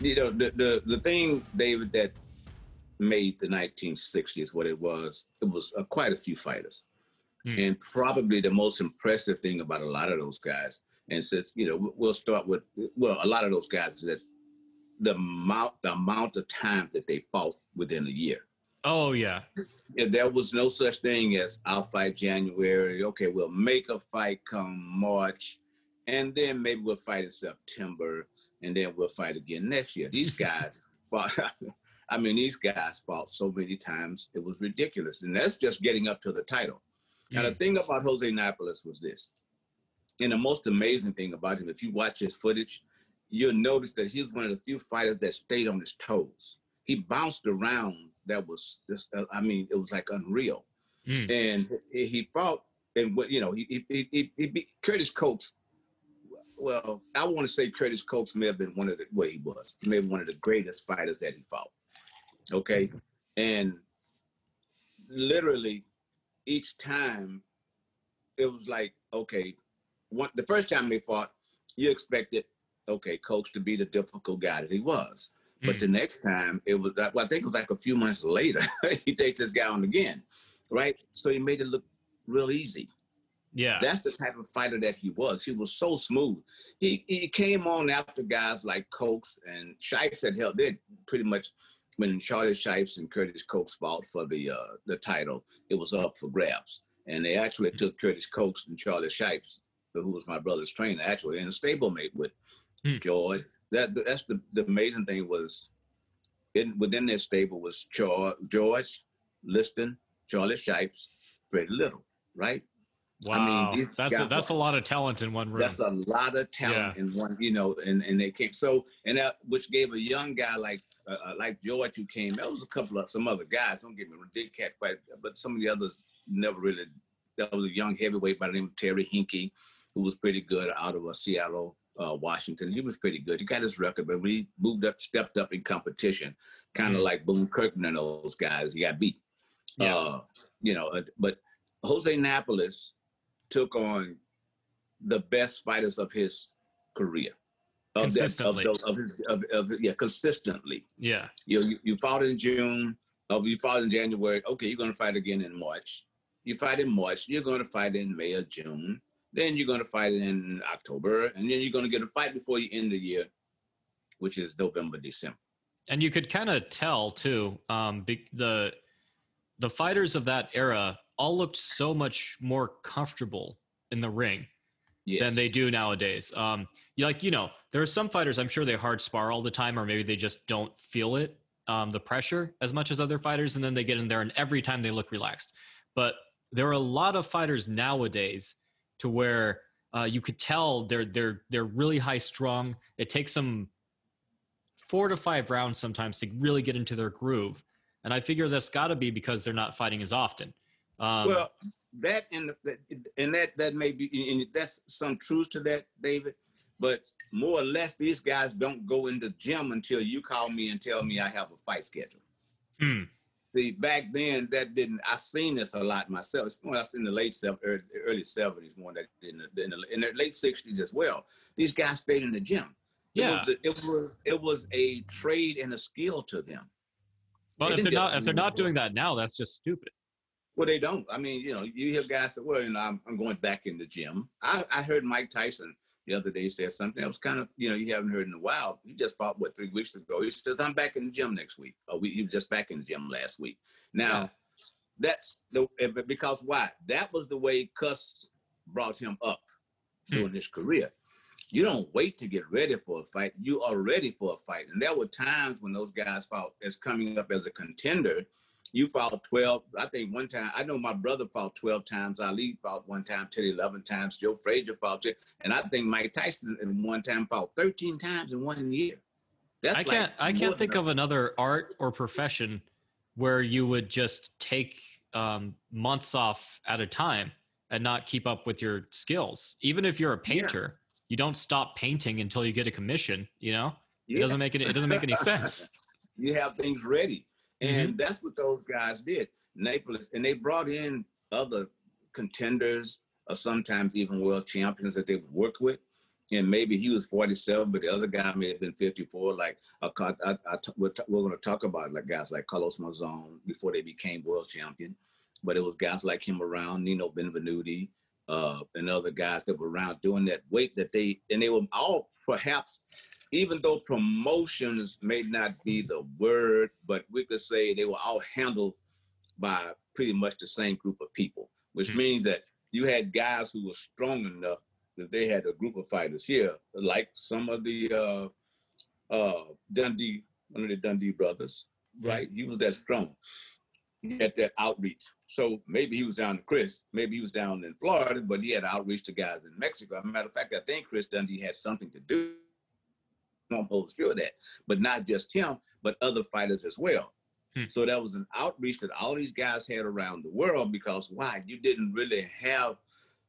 you know, the, the, the thing, David, that made the 1960s what it was, it was uh, quite a few fighters. Hmm. And probably the most impressive thing about a lot of those guys, and since, you know, we'll start with, well, a lot of those guys is that the amount, the amount of time that they fought within a year. Oh yeah. There was no such thing as I'll fight January. Okay, we'll make a fight come March, and then maybe we'll fight in September, and then we'll fight again next year. These guys fought. I mean, these guys fought so many times it was ridiculous, and that's just getting up to the title. Mm. Now the thing about Jose Napoles was this, and the most amazing thing about him, if you watch his footage, you'll notice that he's one of the few fighters that stayed on his toes. He bounced around. That was just, uh, I mean, it was like unreal. Mm. And he fought, and what you know, he he he, he beat Curtis Cokes. Well, I want to say Curtis Cokes may have been one of the way well, he was, maybe one of the greatest fighters that he fought. Okay, and literally each time it was like okay, one the first time they fought, you expected okay, coach to be the difficult guy that he was. But mm. the next time it was, well, I think it was like a few months later, he takes this guy on again, right? So he made it look real easy. Yeah. That's the type of fighter that he was. He was so smooth. He he came on after guys like Cokes and Shipes had held it pretty much when Charlie Shipes and Curtis Cokes fought for the uh, the title, it was up for grabs. And they actually mm. took Curtis Cokes and Charlie Shipes, who was my brother's trainer, actually, in a stablemate with Hmm. George. That that's the, the amazing thing was in within their stable was Char- George, Liston, Charlie Shipes, Freddie Little, right? Wow, I mean, that's a, that's a lot of talent in one room. That's a lot of talent yeah. in one, you know, and, and they came so and that which gave a young guy like uh, uh like George who came. There was a couple of some other guys. Don't get me wrong, did catch quite, but some of the others never really. That was a young heavyweight by the name of Terry Hinkie, who was pretty good out of uh, Seattle uh, Washington. He was pretty good. He got his record, but we moved up, stepped up in competition, kind of mm-hmm. like Boone Kirkman and those guys. He got beat. Yeah. Uh, you know, but Jose Napoles took on the best fighters of his career. Of consistently. That, of, of, his, of, of, yeah, consistently. Yeah. You, you, you fought in June. Oh, you fought in January. Okay, you're going to fight again in March. You fight in March. You're going to fight in May or June. Then you're going to fight in October, and then you're going to get a fight before you end the year, which is November, December. And you could kind of tell too. Um, be, the the fighters of that era all looked so much more comfortable in the ring yes. than they do nowadays. Um, you like you know there are some fighters I'm sure they hard spar all the time, or maybe they just don't feel it, um, the pressure as much as other fighters, and then they get in there and every time they look relaxed. But there are a lot of fighters nowadays to where uh, you could tell they're they're they're really high strung. It takes them four to five rounds sometimes to really get into their groove, and I figure that's got to be because they're not fighting as often. Um, well, that and and that that may be and that's some truth to that, David. But more or less, these guys don't go in the gym until you call me and tell me I have a fight schedule. Hmm see, back then that didn't. I seen this a lot myself. It's more in the late early, early '70s, more than in the, in the, in the late '60s as well. These guys stayed in the gym. Yeah, it was, a, it was it was a trade and a skill to them. Well, they if they're not if they're not doing that now, that's just stupid. Well, they don't. I mean, you know, you hear guys say, "Well, you know, I'm, I'm going back in the gym." I, I heard Mike Tyson the other day said something that was kind of, you know, you haven't heard in a while. He just fought, what, three weeks ago. He says, I'm back in the gym next week. Oh, we, he was just back in the gym last week. Now, yeah. that's the, because why? That was the way Cus brought him up hmm. during his career. You don't wait to get ready for a fight. You are ready for a fight. And there were times when those guys fought as coming up as a contender you fought 12. I think one time, I know my brother fought 12 times. Ali fought one time, 10, 11 times. Joe Frazier fought 10. And I think Mike Tyson in one time fought 13 times in one year. That's I can't, like I can't think of another art or profession where you would just take um, months off at a time and not keep up with your skills. Even if you're a painter, yeah. you don't stop painting until you get a commission, you know? Yes. It doesn't make any, it doesn't make any sense. you have things ready. And mm-hmm. that's what those guys did. Napoles, and they brought in other contenders or sometimes even world champions that they would work with. and maybe he was 47, but the other guy may have been 54. Like I, I, I, we're, we're going to talk about like guys like Carlos Monzon before they became world champion, but it was guys like him around, Nino Benvenuti, uh, and other guys that were around doing that weight that they, and they were all perhaps, even though promotions may not be the word, but we could say they were all handled by pretty much the same group of people, which mm-hmm. means that you had guys who were strong enough that they had a group of fighters here, like some of the uh, uh, Dundee, one of the Dundee brothers, right? He was that strong. He had that outreach. So maybe he was down to Chris, maybe he was down in Florida, but he had outreach to guys in Mexico. As a matter of fact, I think Chris Dundee had something to do. I'm almost sure of that, but not just him, but other fighters as well. Hmm. So that was an outreach that all these guys had around the world because why? You didn't really have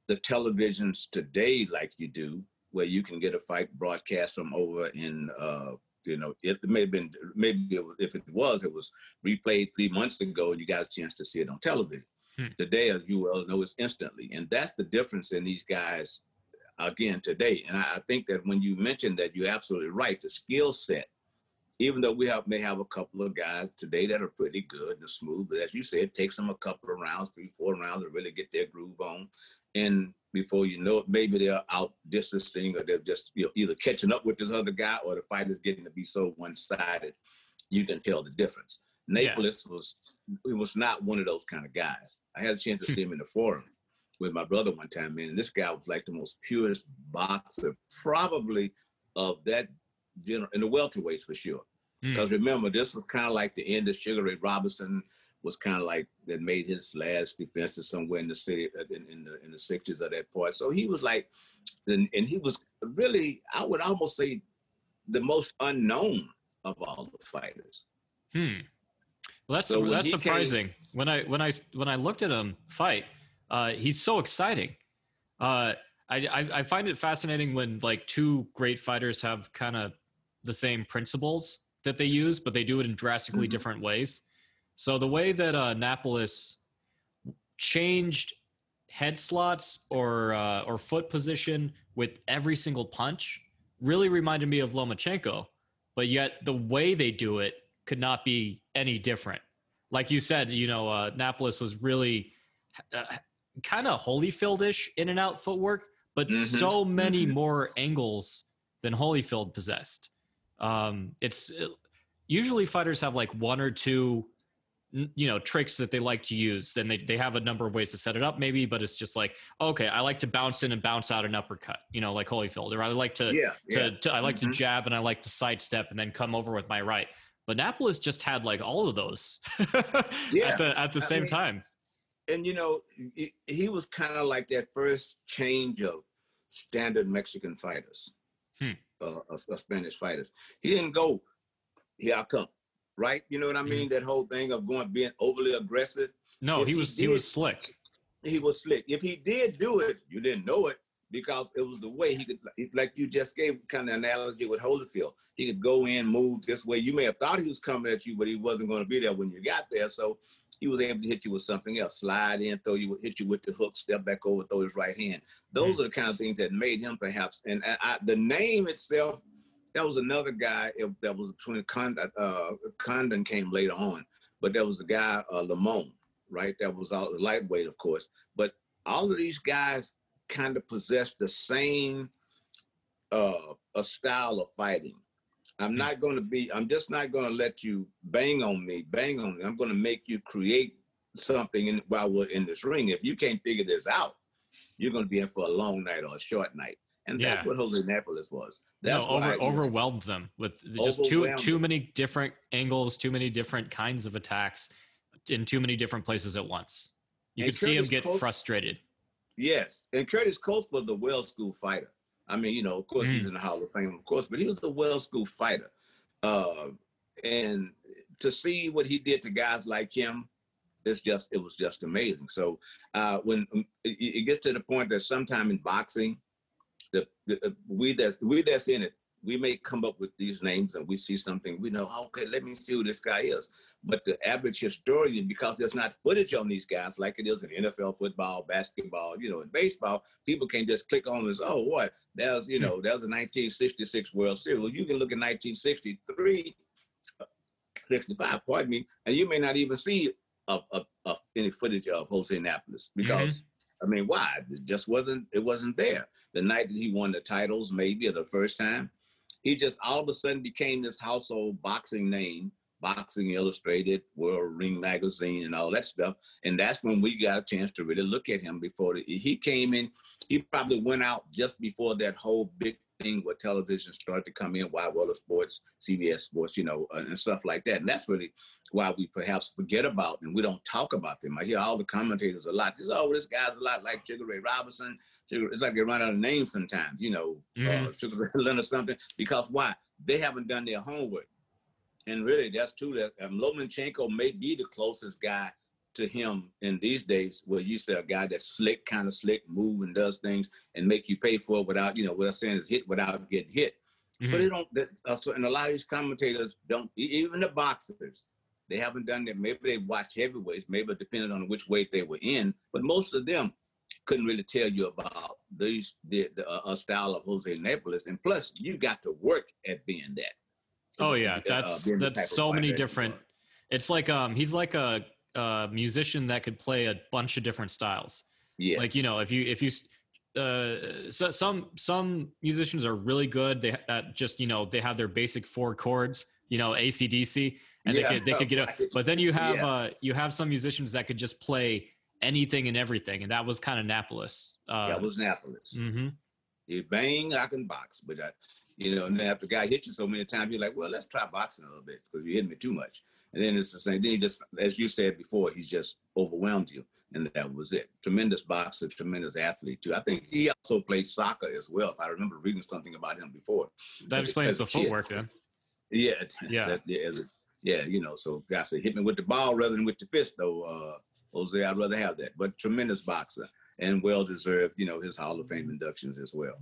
the televisions today like you do, where you can get a fight broadcast from over in, uh, you know, it may have been, maybe it was, if it was, it was replayed three months ago and you got a chance to see it on television. Hmm. Today, as you well know, it's instantly. And that's the difference in these guys, again, today. And I, I think that when you mentioned that, you're absolutely right. The skill set even though we have may have a couple of guys today that are pretty good and smooth, but as you said, it takes them a couple of rounds, three, four rounds to really get their groove on and before you know it, maybe they're out distancing or they're just you know either catching up with this other guy or the fight is getting to be so one-sided. You can tell the difference. Napoles yeah. was he was not one of those kind of guys. I had a chance to hmm. see him in the forum with my brother one time, man. And this guy was like the most purest boxer, probably of that general in the welterweights for sure. Because mm. remember, this was kind of like the end of Sugar Ray Robinson was kind of like that made his last defenses somewhere in the city uh, in, in the in the sixties of that part. So he was like, and, and he was really, I would almost say, the most unknown of all the fighters. Hmm. Well, that's so that's surprising. Came, when I when I when I looked at him fight, uh, he's so exciting. Uh, I, I find it fascinating when like two great fighters have kind of the same principles that they use, but they do it in drastically mm-hmm. different ways. So the way that uh, Napoles changed head slots or uh, or foot position with every single punch really reminded me of Lomachenko, but yet the way they do it could not be any different. Like you said, you know, uh, Napoles was really uh, kind of Holyfield-ish in and out footwork, but mm-hmm. so many mm-hmm. more angles than Holyfield possessed. Um, it's it, usually fighters have like one or two you know tricks that they like to use then they, they have a number of ways to set it up maybe but it's just like okay i like to bounce in and bounce out an uppercut you know like holyfield or i like to, yeah, to, yeah. to i like mm-hmm. to jab and i like to sidestep and then come over with my right but napoles just had like all of those yeah. at the at the same mean, time and you know he, he was kind of like that first change of standard mexican fighters hmm. uh, uh, spanish fighters he didn't go here i come right? You know what I mean? Mm-hmm. That whole thing of going being overly aggressive. No, he was he, did, he was slick. He was slick. If he did do it, you didn't know it because it was the way he could, like you just gave kind of analogy with Holyfield. He could go in, move this way. You may have thought he was coming at you, but he wasn't going to be there when you got there. So he was able to hit you with something else, slide in, throw you, hit you with the hook, step back over, throw his right hand. Those mm-hmm. are the kind of things that made him perhaps. And I, the name itself that was another guy that was between Condon, uh, Condon came later on, but there was a guy, uh, Lemon, right? That was all lightweight, of course. But all of these guys kind of possessed the same uh, a style of fighting. I'm not going to be. I'm just not going to let you bang on me, bang on me. I'm going to make you create something in, while we're in this ring. If you can't figure this out, you're going to be in for a long night or a short night. And yeah. that's what Jose Napoles was. That's no, over, overwhelmed them with just too too many different angles, too many different kinds of attacks in too many different places at once. You and could Curtis see him get Cokes, frustrated. Yes. And Curtis Cokes was the well school fighter. I mean, you know, of course mm. he's in the Hall of Fame, of course, but he was a well-schooled fighter. Uh, and to see what he did to guys like him, it's just it was just amazing. So uh, when it, it gets to the point that sometime in boxing, the, the we that's we that's in it we may come up with these names and we see something, we know, okay, let me see who this guy is. But the average historian, because there's not footage on these guys like it is in NFL football, basketball, you know, in baseball, people can just click on this, oh, what? That was, you know, that was the 1966 World Series. Well, you can look at 1963, 65, pardon me, and you may not even see a, a, a any footage of Jose Napoles because mm-hmm I mean, why? It just wasn't. It wasn't there. The night that he won the titles, maybe or the first time, he just all of a sudden became this household boxing name, Boxing Illustrated, World Ring Magazine, and all that stuff. And that's when we got a chance to really look at him. Before the, he came in, he probably went out just before that whole big thing where television started to come in, Wide World of Sports, CBS Sports, you know, uh, and stuff like that. And that's really why we perhaps forget about and we don't talk about them. I hear all the commentators a lot. It's, oh, this guy's a lot like Sugar Ray Robinson. It's like they run out of names sometimes, you know, mm. uh, mm-hmm. Sugar Ray Leonard or something. Because why? They haven't done their homework. And really, that's true. That um, Lomachenko may be the closest guy to him in these days, where you say a guy that's slick, kind of slick, move and does things and make you pay for it without, you know, what I'm saying is hit without getting hit. Mm-hmm. So they don't. Uh, so, and a lot of these commentators don't. Even the boxers, they haven't done that. Maybe they watched heavyweights, maybe depending on which weight they were in. But most of them couldn't really tell you about these the, the uh, style of Jose Napoles. And plus, you got to work at being that. Oh yeah, uh, that's uh, that's so many different. It's like um, he's like a, a, musician that could play a bunch of different styles. Yeah. Like you know, if you if you uh, so some some musicians are really good. They uh, just you know they have their basic four chords. You know, ACDC and yeah. they could they could get up. But then you have yeah. uh, you have some musicians that could just play anything and everything, and that was kind of Napoles. Uh, that was Napoles. Mm-hmm. You bang, I can box, but I, you know, and then after the guy hits you so many times, you're like, well, let's try boxing a little bit because you hit me too much. And then it's the same. Then he just, as you said before, he's just overwhelmed you, and that was it. Tremendous boxer, tremendous athlete too. I think he also played soccer as well. If I remember reading something about him before. That explains the footwork, then. Yeah, yeah, that, yeah. As a, yeah, you know, so guys say hit me with the ball rather than with the fist, though. Uh, Jose, I'd rather have that. But tremendous boxer and well deserved, you know, his Hall of Fame inductions as well.